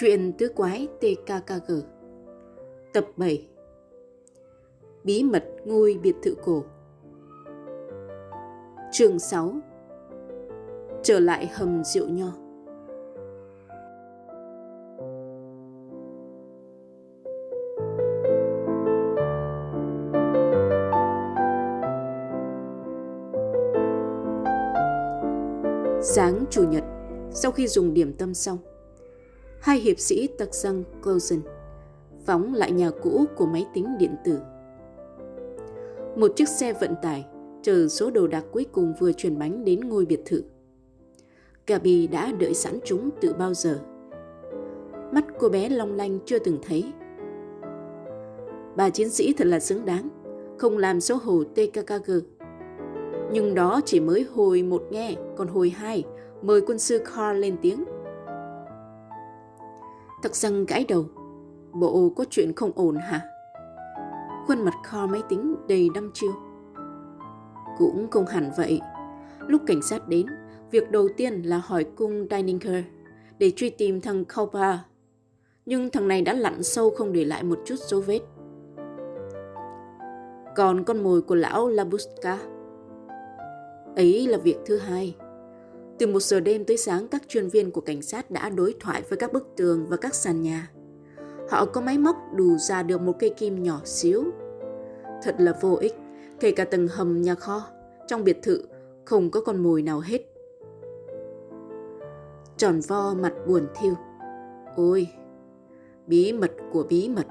Chuyện tứ quái TKKG Tập 7 Bí mật ngôi biệt thự cổ. Chương 6 Trở lại hầm rượu nho. Sáng Chủ nhật, sau khi dùng điểm tâm xong, hai hiệp sĩ tặc răng Closen phóng lại nhà cũ của máy tính điện tử. Một chiếc xe vận tải chờ số đồ đạc cuối cùng vừa chuyển bánh đến ngôi biệt thự. Gabi đã đợi sẵn chúng từ bao giờ. Mắt cô bé long lanh chưa từng thấy. Bà chiến sĩ thật là xứng đáng, không làm xấu hổ TKKG. Nhưng đó chỉ mới hồi một nghe, còn hồi hai, mời quân sư Carl lên tiếng. Thật răng gãi đầu, bộ có chuyện không ổn hả? Khuôn mặt kho máy tính đầy đăm chiêu. Cũng không hẳn vậy. Lúc cảnh sát đến, việc đầu tiên là hỏi cung Dininger để truy tìm thằng Kaupa. Nhưng thằng này đã lặn sâu không để lại một chút dấu vết. Còn con mồi của lão Labuska Ấy là việc thứ hai. Từ một giờ đêm tới sáng, các chuyên viên của cảnh sát đã đối thoại với các bức tường và các sàn nhà. Họ có máy móc đủ ra được một cây kim nhỏ xíu. Thật là vô ích, kể cả tầng hầm nhà kho, trong biệt thự không có con mồi nào hết. Tròn vo mặt buồn thiêu. Ôi, bí mật của bí mật.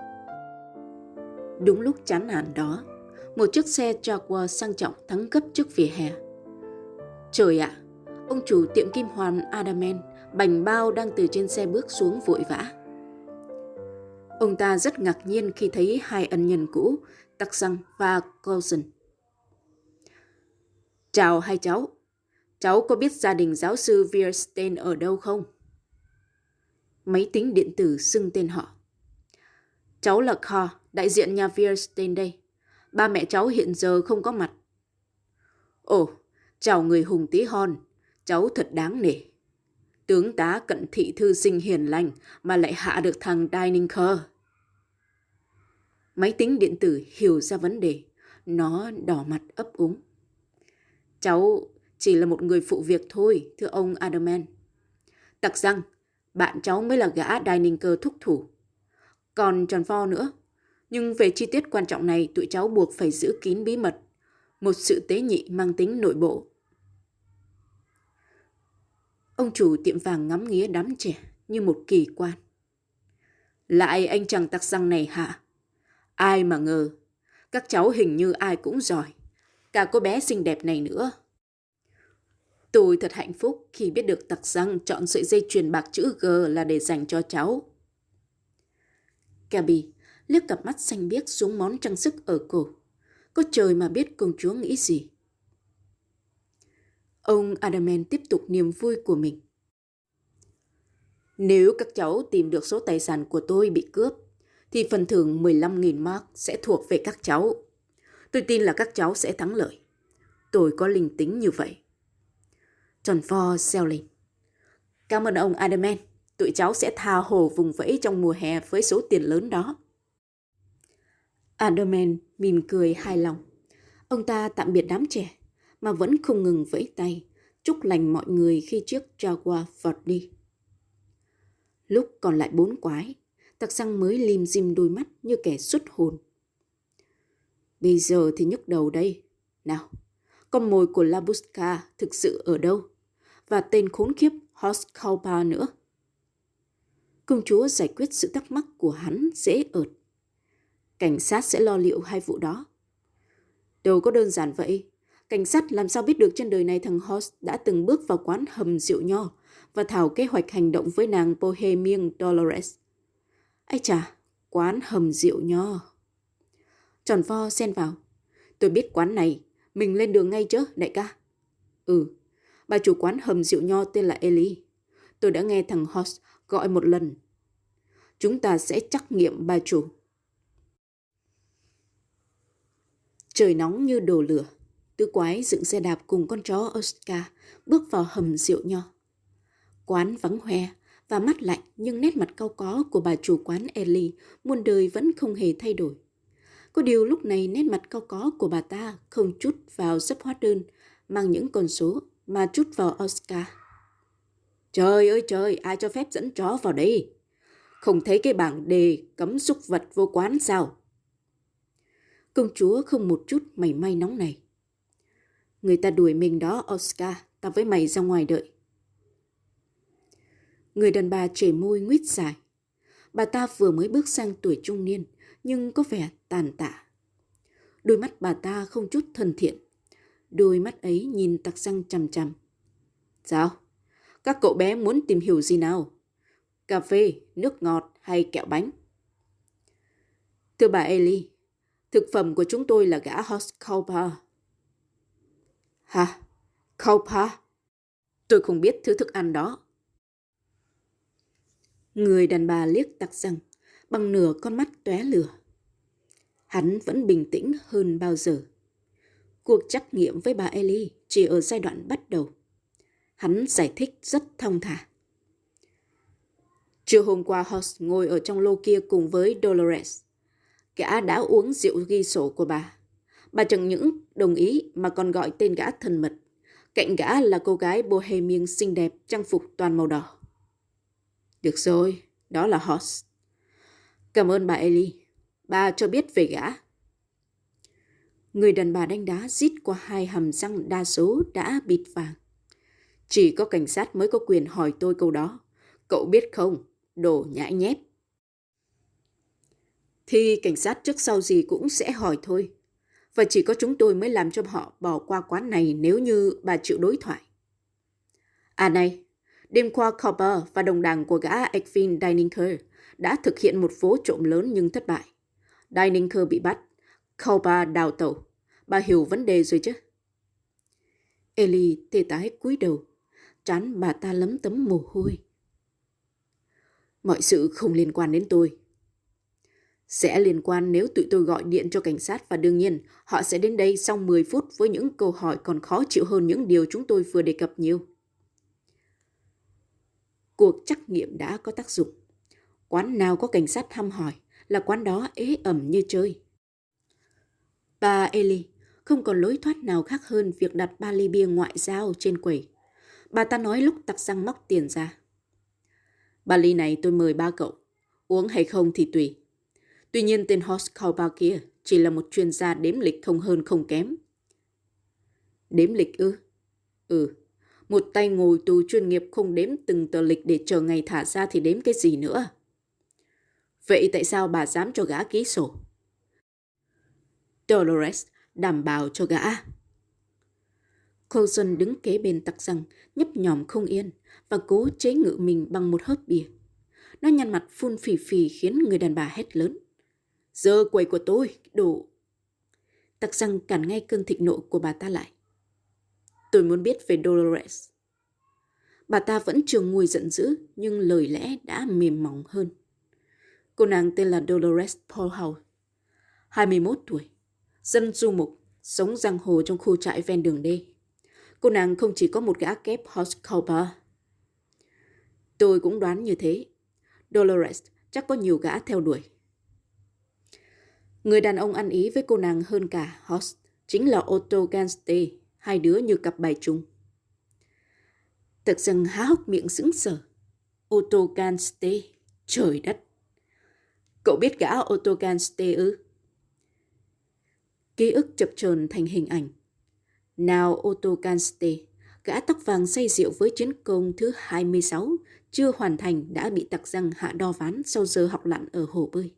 Đúng lúc chán nản đó, một chiếc xe Jaguar sang trọng thắng gấp trước vỉa hè. Trời ạ, ông chủ tiệm kim hoàn Adamen bành bao đang từ trên xe bước xuống vội vã. Ông ta rất ngạc nhiên khi thấy hai ân nhân cũ, Tắc Xăng và Coulson. Chào hai cháu, cháu có biết gia đình giáo sư Wierstein ở đâu không? Máy tính điện tử xưng tên họ. Cháu là Carl, đại diện nhà Wierstein đây. Ba mẹ cháu hiện giờ không có mặt. Ồ, Chào người hùng tí hon, cháu thật đáng nể. Tướng tá cận thị thư sinh hiền lành mà lại hạ được thằng Dininger. Máy tính điện tử hiểu ra vấn đề, nó đỏ mặt ấp úng. Cháu chỉ là một người phụ việc thôi, thưa ông Adaman. Tặc rằng, bạn cháu mới là gã Dininger thúc thủ. Còn tròn pho nữa, nhưng về chi tiết quan trọng này tụi cháu buộc phải giữ kín bí mật một sự tế nhị mang tính nội bộ. Ông chủ tiệm vàng ngắm nghía đám trẻ như một kỳ quan. Lại anh chàng tặc răng này hả? Ai mà ngờ, các cháu hình như ai cũng giỏi, cả cô bé xinh đẹp này nữa. Tôi thật hạnh phúc khi biết được tặc răng chọn sợi dây chuyền bạc chữ G là để dành cho cháu. Gabi liếc cặp mắt xanh biếc xuống món trang sức ở cổ. Có trời mà biết công chúa nghĩ gì. Ông Adamen tiếp tục niềm vui của mình. Nếu các cháu tìm được số tài sản của tôi bị cướp, thì phần thưởng 15.000 mark sẽ thuộc về các cháu. Tôi tin là các cháu sẽ thắng lợi. Tôi có linh tính như vậy. Tròn pho xeo lên. Cảm ơn ông Adamen. Tụi cháu sẽ tha hồ vùng vẫy trong mùa hè với số tiền lớn đó. Adamen mỉm cười hài lòng. Ông ta tạm biệt đám trẻ, mà vẫn không ngừng vẫy tay, chúc lành mọi người khi chiếc Jaguar vọt đi. Lúc còn lại bốn quái, tặc xăng mới lim dim đôi mắt như kẻ xuất hồn. Bây giờ thì nhức đầu đây. Nào, con mồi của Labuska thực sự ở đâu? Và tên khốn kiếp Hoskalpa nữa. Công chúa giải quyết sự thắc mắc của hắn dễ ợt. Cảnh sát sẽ lo liệu hai vụ đó. Đâu có đơn giản vậy. Cảnh sát làm sao biết được trên đời này thằng Horst đã từng bước vào quán hầm rượu nho và thảo kế hoạch hành động với nàng Bohemian Dolores. Ây chà, quán hầm rượu nho. Tròn vo xen vào. Tôi biết quán này, mình lên đường ngay chứ, đại ca. Ừ, bà chủ quán hầm rượu nho tên là Ellie. Tôi đã nghe thằng Horst gọi một lần. Chúng ta sẽ trắc nghiệm bà chủ. Trời nóng như đồ lửa. Tứ quái dựng xe đạp cùng con chó Oscar bước vào hầm rượu nho. Quán vắng hoe và mắt lạnh nhưng nét mặt cao có của bà chủ quán Ellie muôn đời vẫn không hề thay đổi. Có điều lúc này nét mặt cao có của bà ta không chút vào sắp hóa đơn mang những con số mà chút vào Oscar. Trời ơi trời, ai cho phép dẫn chó vào đây? Không thấy cái bảng đề cấm súc vật vô quán sao? Công chúa không một chút mảy may nóng này. Người ta đuổi mình đó, Oscar, ta với mày ra ngoài đợi. Người đàn bà trẻ môi nguyết dài. Bà ta vừa mới bước sang tuổi trung niên, nhưng có vẻ tàn tạ. Đôi mắt bà ta không chút thân thiện. Đôi mắt ấy nhìn tặc răng chằm chằm. Sao? Các cậu bé muốn tìm hiểu gì nào? Cà phê, nước ngọt hay kẹo bánh? Thưa bà Ellie, thực phẩm của chúng tôi là gã Horst Cowper. Hả? Kaupa? Tôi không biết thứ thức ăn đó. Người đàn bà liếc tặc rằng, bằng nửa con mắt tóe lửa. Hắn vẫn bình tĩnh hơn bao giờ. Cuộc trắc nghiệm với bà Ellie chỉ ở giai đoạn bắt đầu. Hắn giải thích rất thông thả. Trưa hôm qua Hoss ngồi ở trong lô kia cùng với Dolores. Gã đã uống rượu ghi sổ của bà. Bà chẳng những đồng ý mà còn gọi tên gã thân mật. Cạnh gã là cô gái bohemian xinh đẹp trang phục toàn màu đỏ. Được rồi, đó là Hoss. Cảm ơn bà Ellie. Bà cho biết về gã. Người đàn bà đánh đá rít qua hai hàm răng đa số đã bịt vàng. Chỉ có cảnh sát mới có quyền hỏi tôi câu đó. Cậu biết không? Đồ nhãi nhép. Thì cảnh sát trước sau gì cũng sẽ hỏi thôi. Và chỉ có chúng tôi mới làm cho họ bỏ qua quán này nếu như bà chịu đối thoại. À này, đêm qua Copper và đồng đảng của gã Ekvin Dininger đã thực hiện một phố trộm lớn nhưng thất bại. Dininger bị bắt, Copper đào tẩu. Bà hiểu vấn đề rồi chứ? Ellie tê tái cúi đầu, trán bà ta lấm tấm mồ hôi. Mọi sự không liên quan đến tôi. Sẽ liên quan nếu tụi tôi gọi điện cho cảnh sát và đương nhiên, họ sẽ đến đây sau 10 phút với những câu hỏi còn khó chịu hơn những điều chúng tôi vừa đề cập nhiều. Cuộc trắc nghiệm đã có tác dụng. Quán nào có cảnh sát thăm hỏi là quán đó ế ẩm như chơi. Bà Ellie không còn lối thoát nào khác hơn việc đặt ba ly bia ngoại giao trên quầy. Bà ta nói lúc tặc răng móc tiền ra. Ba ly này tôi mời ba cậu. Uống hay không thì tùy. Tuy nhiên tên Horst Kauba kia chỉ là một chuyên gia đếm lịch không hơn không kém. Đếm lịch ư? Ừ. Một tay ngồi tù chuyên nghiệp không đếm từng tờ lịch để chờ ngày thả ra thì đếm cái gì nữa? Vậy tại sao bà dám cho gã ký sổ? Dolores đảm bảo cho gã. Coulson đứng kế bên tặc răng, nhấp nhòm không yên và cố chế ngự mình bằng một hớp bia. Nó nhăn mặt phun phì phì khiến người đàn bà hét lớn. Giờ quầy của tôi, đủ. Tặc răng cản ngay cơn thịnh nộ của bà ta lại. Tôi muốn biết về Dolores. Bà ta vẫn trường ngùi giận dữ, nhưng lời lẽ đã mềm mỏng hơn. Cô nàng tên là Dolores Paulhouse, 21 tuổi, dân du mục, sống giang hồ trong khu trại ven đường đê. Cô nàng không chỉ có một gã kép Horst Tôi cũng đoán như thế. Dolores chắc có nhiều gã theo đuổi. Người đàn ông ăn ý với cô nàng hơn cả Horst chính là Otto Ganste, hai đứa như cặp bài chung. Thực rằng há hốc miệng sững sờ. Otto Ganste, trời đất. Cậu biết gã Otto Ganste ư? Ký ức chập chờn thành hình ảnh. Nào Otto Ganste, gã tóc vàng say rượu với chiến công thứ 26, chưa hoàn thành đã bị tặc răng hạ đo ván sau giờ học lặn ở hồ bơi.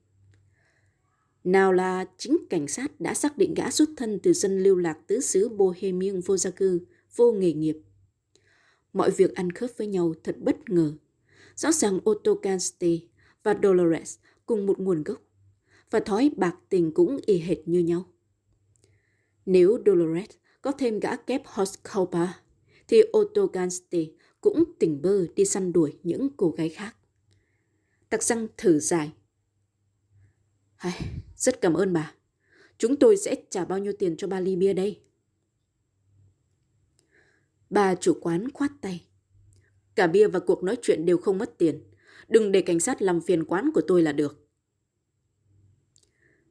Nào là chính cảnh sát đã xác định gã xuất thân từ dân lưu lạc tứ xứ Bohemian vô gia cư, vô nghề nghiệp. Mọi việc ăn khớp với nhau thật bất ngờ. Rõ ràng Otto Ganste và Dolores cùng một nguồn gốc, và thói bạc tình cũng y hệt như nhau. Nếu Dolores có thêm gã kép Horst thì Otto Ganste cũng tỉnh bơ đi săn đuổi những cô gái khác. Tặc răng thử dài. Hay, rất cảm ơn bà. Chúng tôi sẽ trả bao nhiêu tiền cho ba ly bia đây? Bà chủ quán khoát tay. Cả bia và cuộc nói chuyện đều không mất tiền. Đừng để cảnh sát làm phiền quán của tôi là được.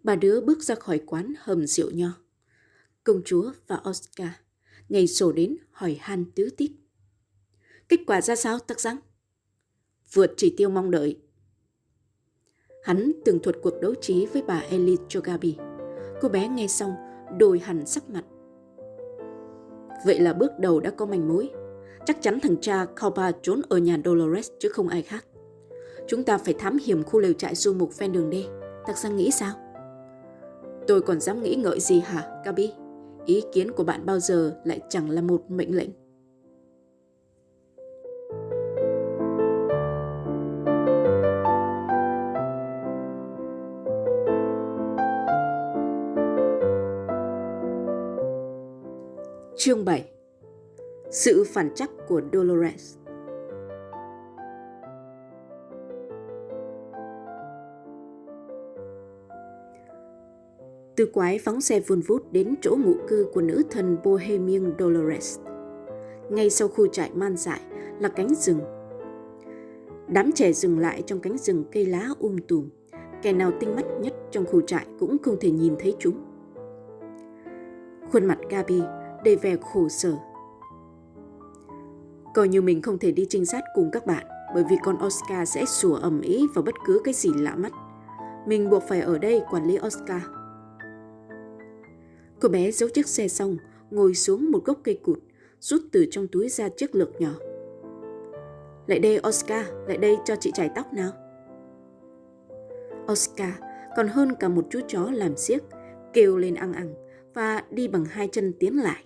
bà đứa bước ra khỏi quán hầm rượu nho. Công chúa và Oscar ngày sổ đến hỏi han tứ tít. Kết quả ra sao, tắc răng? Vượt chỉ tiêu mong đợi. Hắn tường thuật cuộc đấu trí với bà Ellie Chogabi. Cô bé nghe xong, đổi hẳn sắc mặt. Vậy là bước đầu đã có manh mối. Chắc chắn thằng cha Kaupa trốn ở nhà Dolores chứ không ai khác. Chúng ta phải thám hiểm khu lều trại du mục ven đường đi. Tắc sang nghĩ sao? Tôi còn dám nghĩ ngợi gì hả, Gabi? Ý kiến của bạn bao giờ lại chẳng là một mệnh lệnh. Chương 7 Sự phản chắc của Dolores từ quái phóng xe vun vút đến chỗ ngụ cư của nữ thần Bohemian Dolores. Ngay sau khu trại man dại là cánh rừng. Đám trẻ dừng lại trong cánh rừng cây lá um tùm. Kẻ nào tinh mắt nhất trong khu trại cũng không thể nhìn thấy chúng. Khuôn mặt Gabi đầy vẻ khổ sở. Coi như mình không thể đi trinh sát cùng các bạn bởi vì con Oscar sẽ sủa ầm ĩ vào bất cứ cái gì lạ mắt. Mình buộc phải ở đây quản lý Oscar. Cô bé giấu chiếc xe xong, ngồi xuống một gốc cây cụt, rút từ trong túi ra chiếc lược nhỏ. Lại đây Oscar, lại đây cho chị chải tóc nào. Oscar còn hơn cả một chú chó làm xiếc, kêu lên ăn ăn và đi bằng hai chân tiến lại.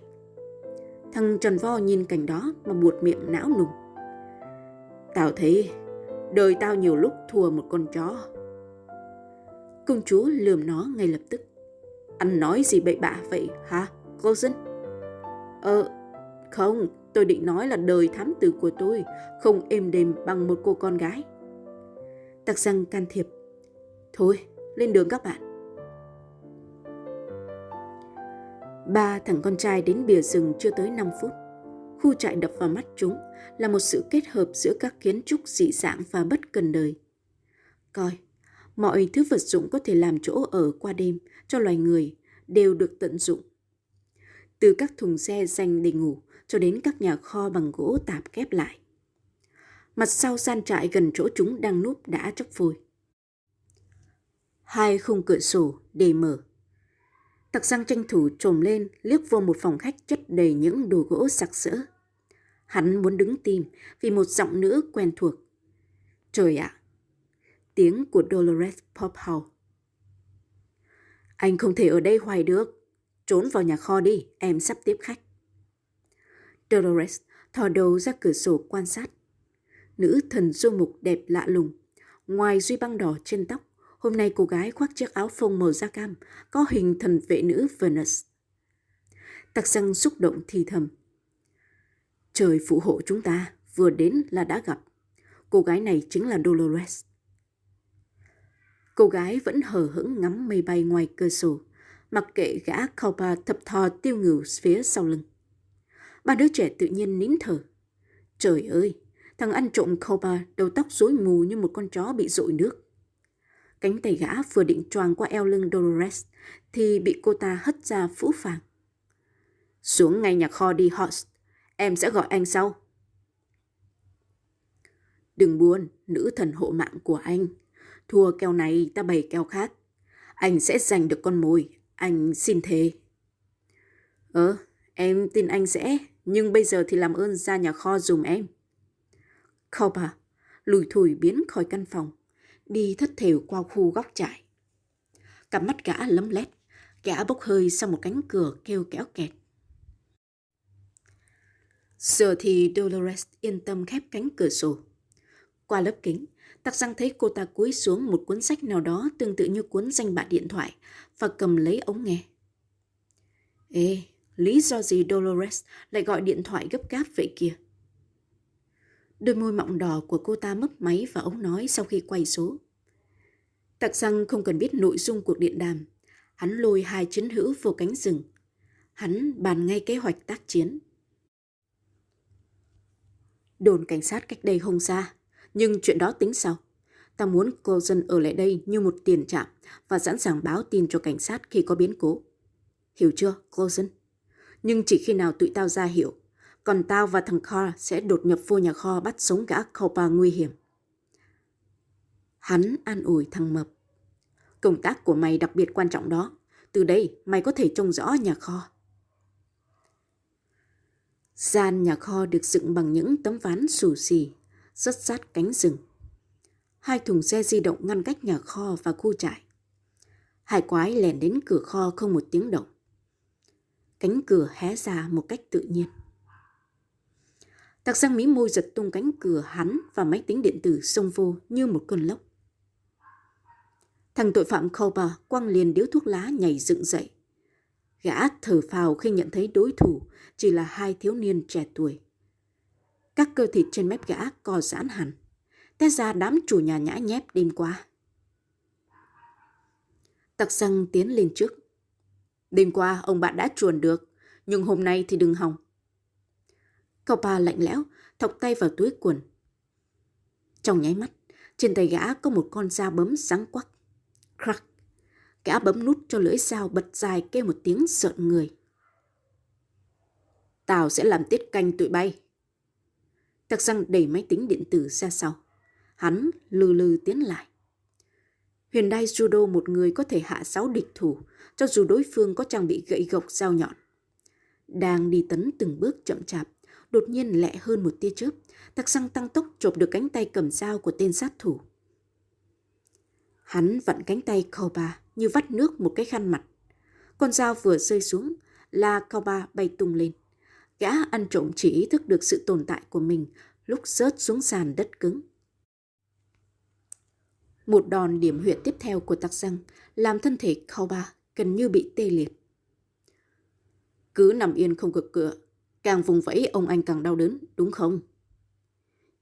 Thằng Trần Vo nhìn cảnh đó mà buột miệng não nùng. Tao thấy đời tao nhiều lúc thua một con chó. Công chúa lườm nó ngay lập tức. Anh nói gì bậy bạ vậy hả, cousin Ờ, không, tôi định nói là đời thám tử của tôi không êm đềm bằng một cô con gái. Tặc răng can thiệp. Thôi, lên đường các bạn. Ba thằng con trai đến bìa rừng chưa tới 5 phút. Khu trại đập vào mắt chúng là một sự kết hợp giữa các kiến trúc dị dạng và bất cần đời. Coi, mọi thứ vật dụng có thể làm chỗ ở qua đêm cho loài người đều được tận dụng. Từ các thùng xe dành để ngủ cho đến các nhà kho bằng gỗ tạp kép lại. Mặt sau gian trại gần chỗ chúng đang núp đã chốc vôi. Hai khung cửa sổ để mở. Tặc răng tranh thủ trồm lên liếc vô một phòng khách chất đầy những đồ gỗ sặc sỡ. Hắn muốn đứng tìm vì một giọng nữ quen thuộc. Trời ạ! tiếng của Dolores Pophouse. Anh không thể ở đây hoài được. Trốn vào nhà kho đi, em sắp tiếp khách. Dolores thò đầu ra cửa sổ quan sát. Nữ thần du mục đẹp lạ lùng. Ngoài duy băng đỏ trên tóc, hôm nay cô gái khoác chiếc áo phông màu da cam, có hình thần vệ nữ Venus. Tặc răng xúc động thì thầm. Trời phụ hộ chúng ta, vừa đến là đã gặp. Cô gái này chính là Dolores. Cô gái vẫn hờ hững ngắm mây bay ngoài cửa sổ, mặc kệ gã Kaupa thập thò tiêu ngửu phía sau lưng. Ba đứa trẻ tự nhiên nín thở. Trời ơi, thằng ăn trộm Kaupa đầu tóc rối mù như một con chó bị dội nước. Cánh tay gã vừa định choàng qua eo lưng Dolores thì bị cô ta hất ra phũ phàng. Xuống ngay nhà kho đi Horst, em sẽ gọi anh sau. Đừng buồn, nữ thần hộ mạng của anh, Thua kèo này ta bày kèo khác. Anh sẽ giành được con mồi. Anh xin thề. Ờ, em tin anh sẽ. Nhưng bây giờ thì làm ơn ra nhà kho dùm em. Cooper à. lùi thủi biến khỏi căn phòng. Đi thất thểu qua khu góc trại. Cặp mắt gã lấm lét. Gã bốc hơi sau một cánh cửa kêu kéo kẹt. Giờ thì Dolores yên tâm khép cánh cửa sổ. Qua lớp kính, tặc răng thấy cô ta cúi xuống một cuốn sách nào đó tương tự như cuốn danh bạ điện thoại và cầm lấy ống nghe. Ê, lý do gì Dolores lại gọi điện thoại gấp gáp vậy kìa? Đôi môi mọng đỏ của cô ta mấp máy và ống nói sau khi quay số. Tạc Giang không cần biết nội dung cuộc điện đàm. Hắn lôi hai chiến hữu vô cánh rừng. Hắn bàn ngay kế hoạch tác chiến. Đồn cảnh sát cách đây không xa, nhưng chuyện đó tính sau. Ta muốn cô dân ở lại đây như một tiền trạm và sẵn sàng báo tin cho cảnh sát khi có biến cố. Hiểu chưa, Coulson? Nhưng chỉ khi nào tụi tao ra hiệu, còn tao và thằng Carl sẽ đột nhập vô nhà kho bắt sống gã Copa nguy hiểm. Hắn an ủi thằng Mập. Công tác của mày đặc biệt quan trọng đó. Từ đây, mày có thể trông rõ nhà kho. Gian nhà kho được dựng bằng những tấm ván xù xì, rất sát cánh rừng. Hai thùng xe di động ngăn cách nhà kho và khu trại. Hải quái lèn đến cửa kho không một tiếng động. Cánh cửa hé ra một cách tự nhiên. Tạc sang mí môi giật tung cánh cửa hắn và máy tính điện tử xông vô như một cơn lốc. Thằng tội phạm Cobra quăng liền điếu thuốc lá nhảy dựng dậy. Gã thở phào khi nhận thấy đối thủ chỉ là hai thiếu niên trẻ tuổi. Các cơ thịt trên mép gã co giãn hẳn. Té ra đám chủ nhà nhã nhép đêm qua. Tặc xăng tiến lên trước. Đêm qua ông bạn đã chuồn được, nhưng hôm nay thì đừng hòng. Cậu ba lạnh lẽo, thọc tay vào túi quần. Trong nháy mắt, trên tay gã có một con dao bấm sáng quắc. Crack! Gã bấm nút cho lưỡi dao bật dài kêu một tiếng sợ người. Tao sẽ làm tiết canh tụi bay. Tạc răng đẩy máy tính điện tử ra sau. Hắn lừ lừ tiến lại. Huyền đai judo một người có thể hạ sáu địch thủ, cho dù đối phương có trang bị gậy gộc dao nhọn. Đang đi tấn từng bước chậm chạp, đột nhiên lẹ hơn một tia chớp, tặc răng tăng tốc chộp được cánh tay cầm dao của tên sát thủ. Hắn vặn cánh tay Koba như vắt nước một cái khăn mặt. Con dao vừa rơi xuống, là Koba bay tung lên. Gã ăn trộm chỉ ý thức được sự tồn tại của mình lúc rớt xuống sàn đất cứng. Một đòn điểm huyệt tiếp theo của tặc răng làm thân thể Koba gần như bị tê liệt. Cứ nằm yên không cực cửa, càng vùng vẫy ông anh càng đau đớn, đúng không?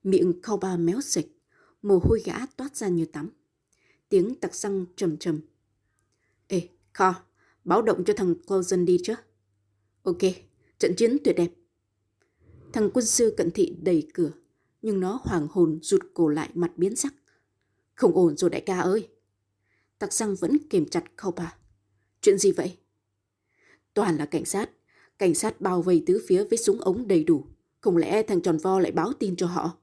Miệng Koba méo sạch, mồ hôi gã toát ra như tắm tiếng tặc răng trầm trầm. Ê, Kho, báo động cho thằng Clausen đi chứ. Ok, trận chiến tuyệt đẹp. Thằng quân sư cận thị đẩy cửa, nhưng nó hoàng hồn rụt cổ lại mặt biến sắc. Không ổn rồi đại ca ơi. Tặc răng vẫn kềm chặt khâu bà. Chuyện gì vậy? Toàn là cảnh sát. Cảnh sát bao vây tứ phía với súng ống đầy đủ. Không lẽ thằng tròn vo lại báo tin cho họ?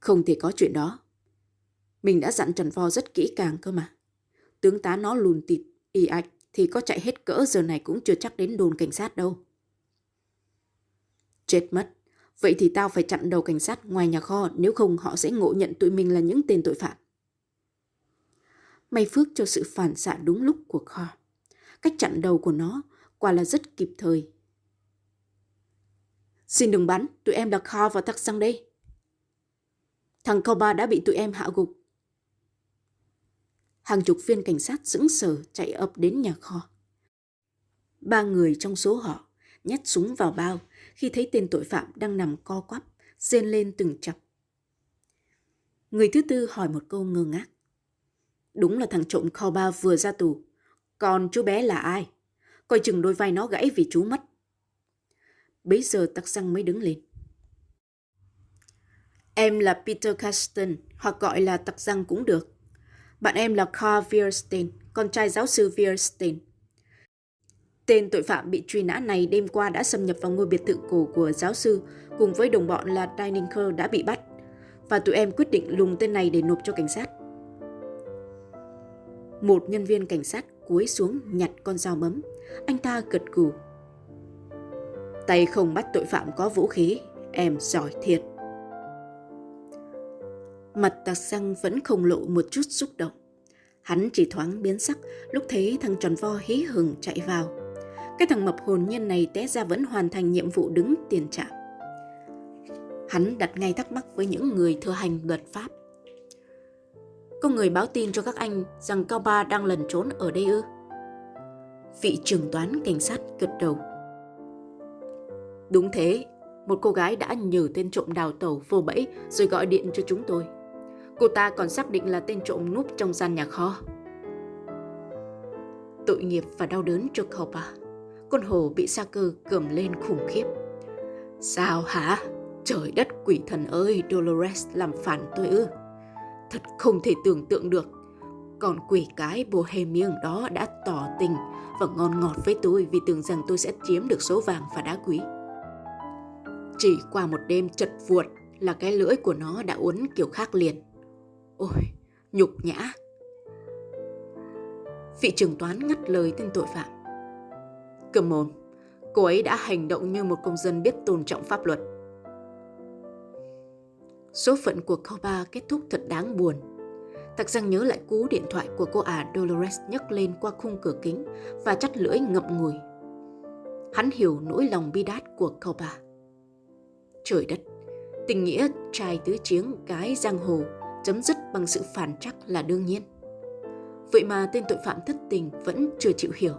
Không thể có chuyện đó. Mình đã dặn Tròn Vo rất kỹ càng cơ mà. Tướng tá nó lùn tịt, y ạch thì có chạy hết cỡ giờ này cũng chưa chắc đến đồn cảnh sát đâu. Chết mất. Vậy thì tao phải chặn đầu cảnh sát ngoài nhà kho nếu không họ sẽ ngộ nhận tụi mình là những tên tội phạm. May phước cho sự phản xạ đúng lúc của kho. Cách chặn đầu của nó quả là rất kịp thời. Xin đừng bắn, tụi em là kho và tắc xăng đây. Thằng Koba đã bị tụi em hạ gục. Hàng chục viên cảnh sát dững sờ chạy ập đến nhà kho. Ba người trong số họ nhét súng vào bao khi thấy tên tội phạm đang nằm co quắp, rên lên từng chập. Người thứ tư hỏi một câu ngơ ngác. Đúng là thằng trộm kho ba vừa ra tù. Còn chú bé là ai? Coi chừng đôi vai nó gãy vì chú mất. Bấy giờ tắc răng mới đứng lên. Em là Peter Caston, hoặc gọi là tặc răng cũng được. Bạn em là Carl Wierstein, con trai giáo sư Wierstein. Tên tội phạm bị truy nã này đêm qua đã xâm nhập vào ngôi biệt thự cổ của giáo sư cùng với đồng bọn là Dininger đã bị bắt và tụi em quyết định lùng tên này để nộp cho cảnh sát. Một nhân viên cảnh sát cúi xuống nhặt con dao bấm. Anh ta gật gù. Tay không bắt tội phạm có vũ khí, em giỏi thiệt. Mặt tạc xăng vẫn không lộ một chút xúc động. Hắn chỉ thoáng biến sắc lúc thấy thằng tròn vo hí hừng chạy vào. Cái thằng mập hồn nhân này té ra vẫn hoàn thành nhiệm vụ đứng tiền trạm. Hắn đặt ngay thắc mắc với những người thừa hành luật pháp. Có người báo tin cho các anh rằng Cao Ba đang lẩn trốn ở đây ư? Vị trưởng toán cảnh sát gật đầu. Đúng thế, một cô gái đã nhờ tên trộm đào tẩu vô bẫy rồi gọi điện cho chúng tôi. Cô ta còn xác định là tên trộm núp trong gian nhà kho. Tội nghiệp và đau đớn cho Kopa. À? Con hồ bị sa cơ cầm lên khủng khiếp. Sao hả? Trời đất quỷ thần ơi, Dolores làm phản tôi ư. Thật không thể tưởng tượng được. Còn quỷ cái Bohemian đó đã tỏ tình và ngon ngọt với tôi vì tưởng rằng tôi sẽ chiếm được số vàng và đá quý. Chỉ qua một đêm chật vuột là cái lưỡi của nó đã uốn kiểu khác liền. Ôi, nhục nhã. Vị trưởng toán ngắt lời tên tội phạm. Cầm mồm, cô ấy đã hành động như một công dân biết tôn trọng pháp luật. Số phận của Koba kết thúc thật đáng buồn. Tạc răng nhớ lại cú điện thoại của cô ả Dolores nhấc lên qua khung cửa kính và chắt lưỡi ngậm ngùi. Hắn hiểu nỗi lòng bi đát của Koba. Trời đất, tình nghĩa trai tứ chiếng cái giang hồ chấm dứt bằng sự phản trắc là đương nhiên. Vậy mà tên tội phạm thất tình vẫn chưa chịu hiểu.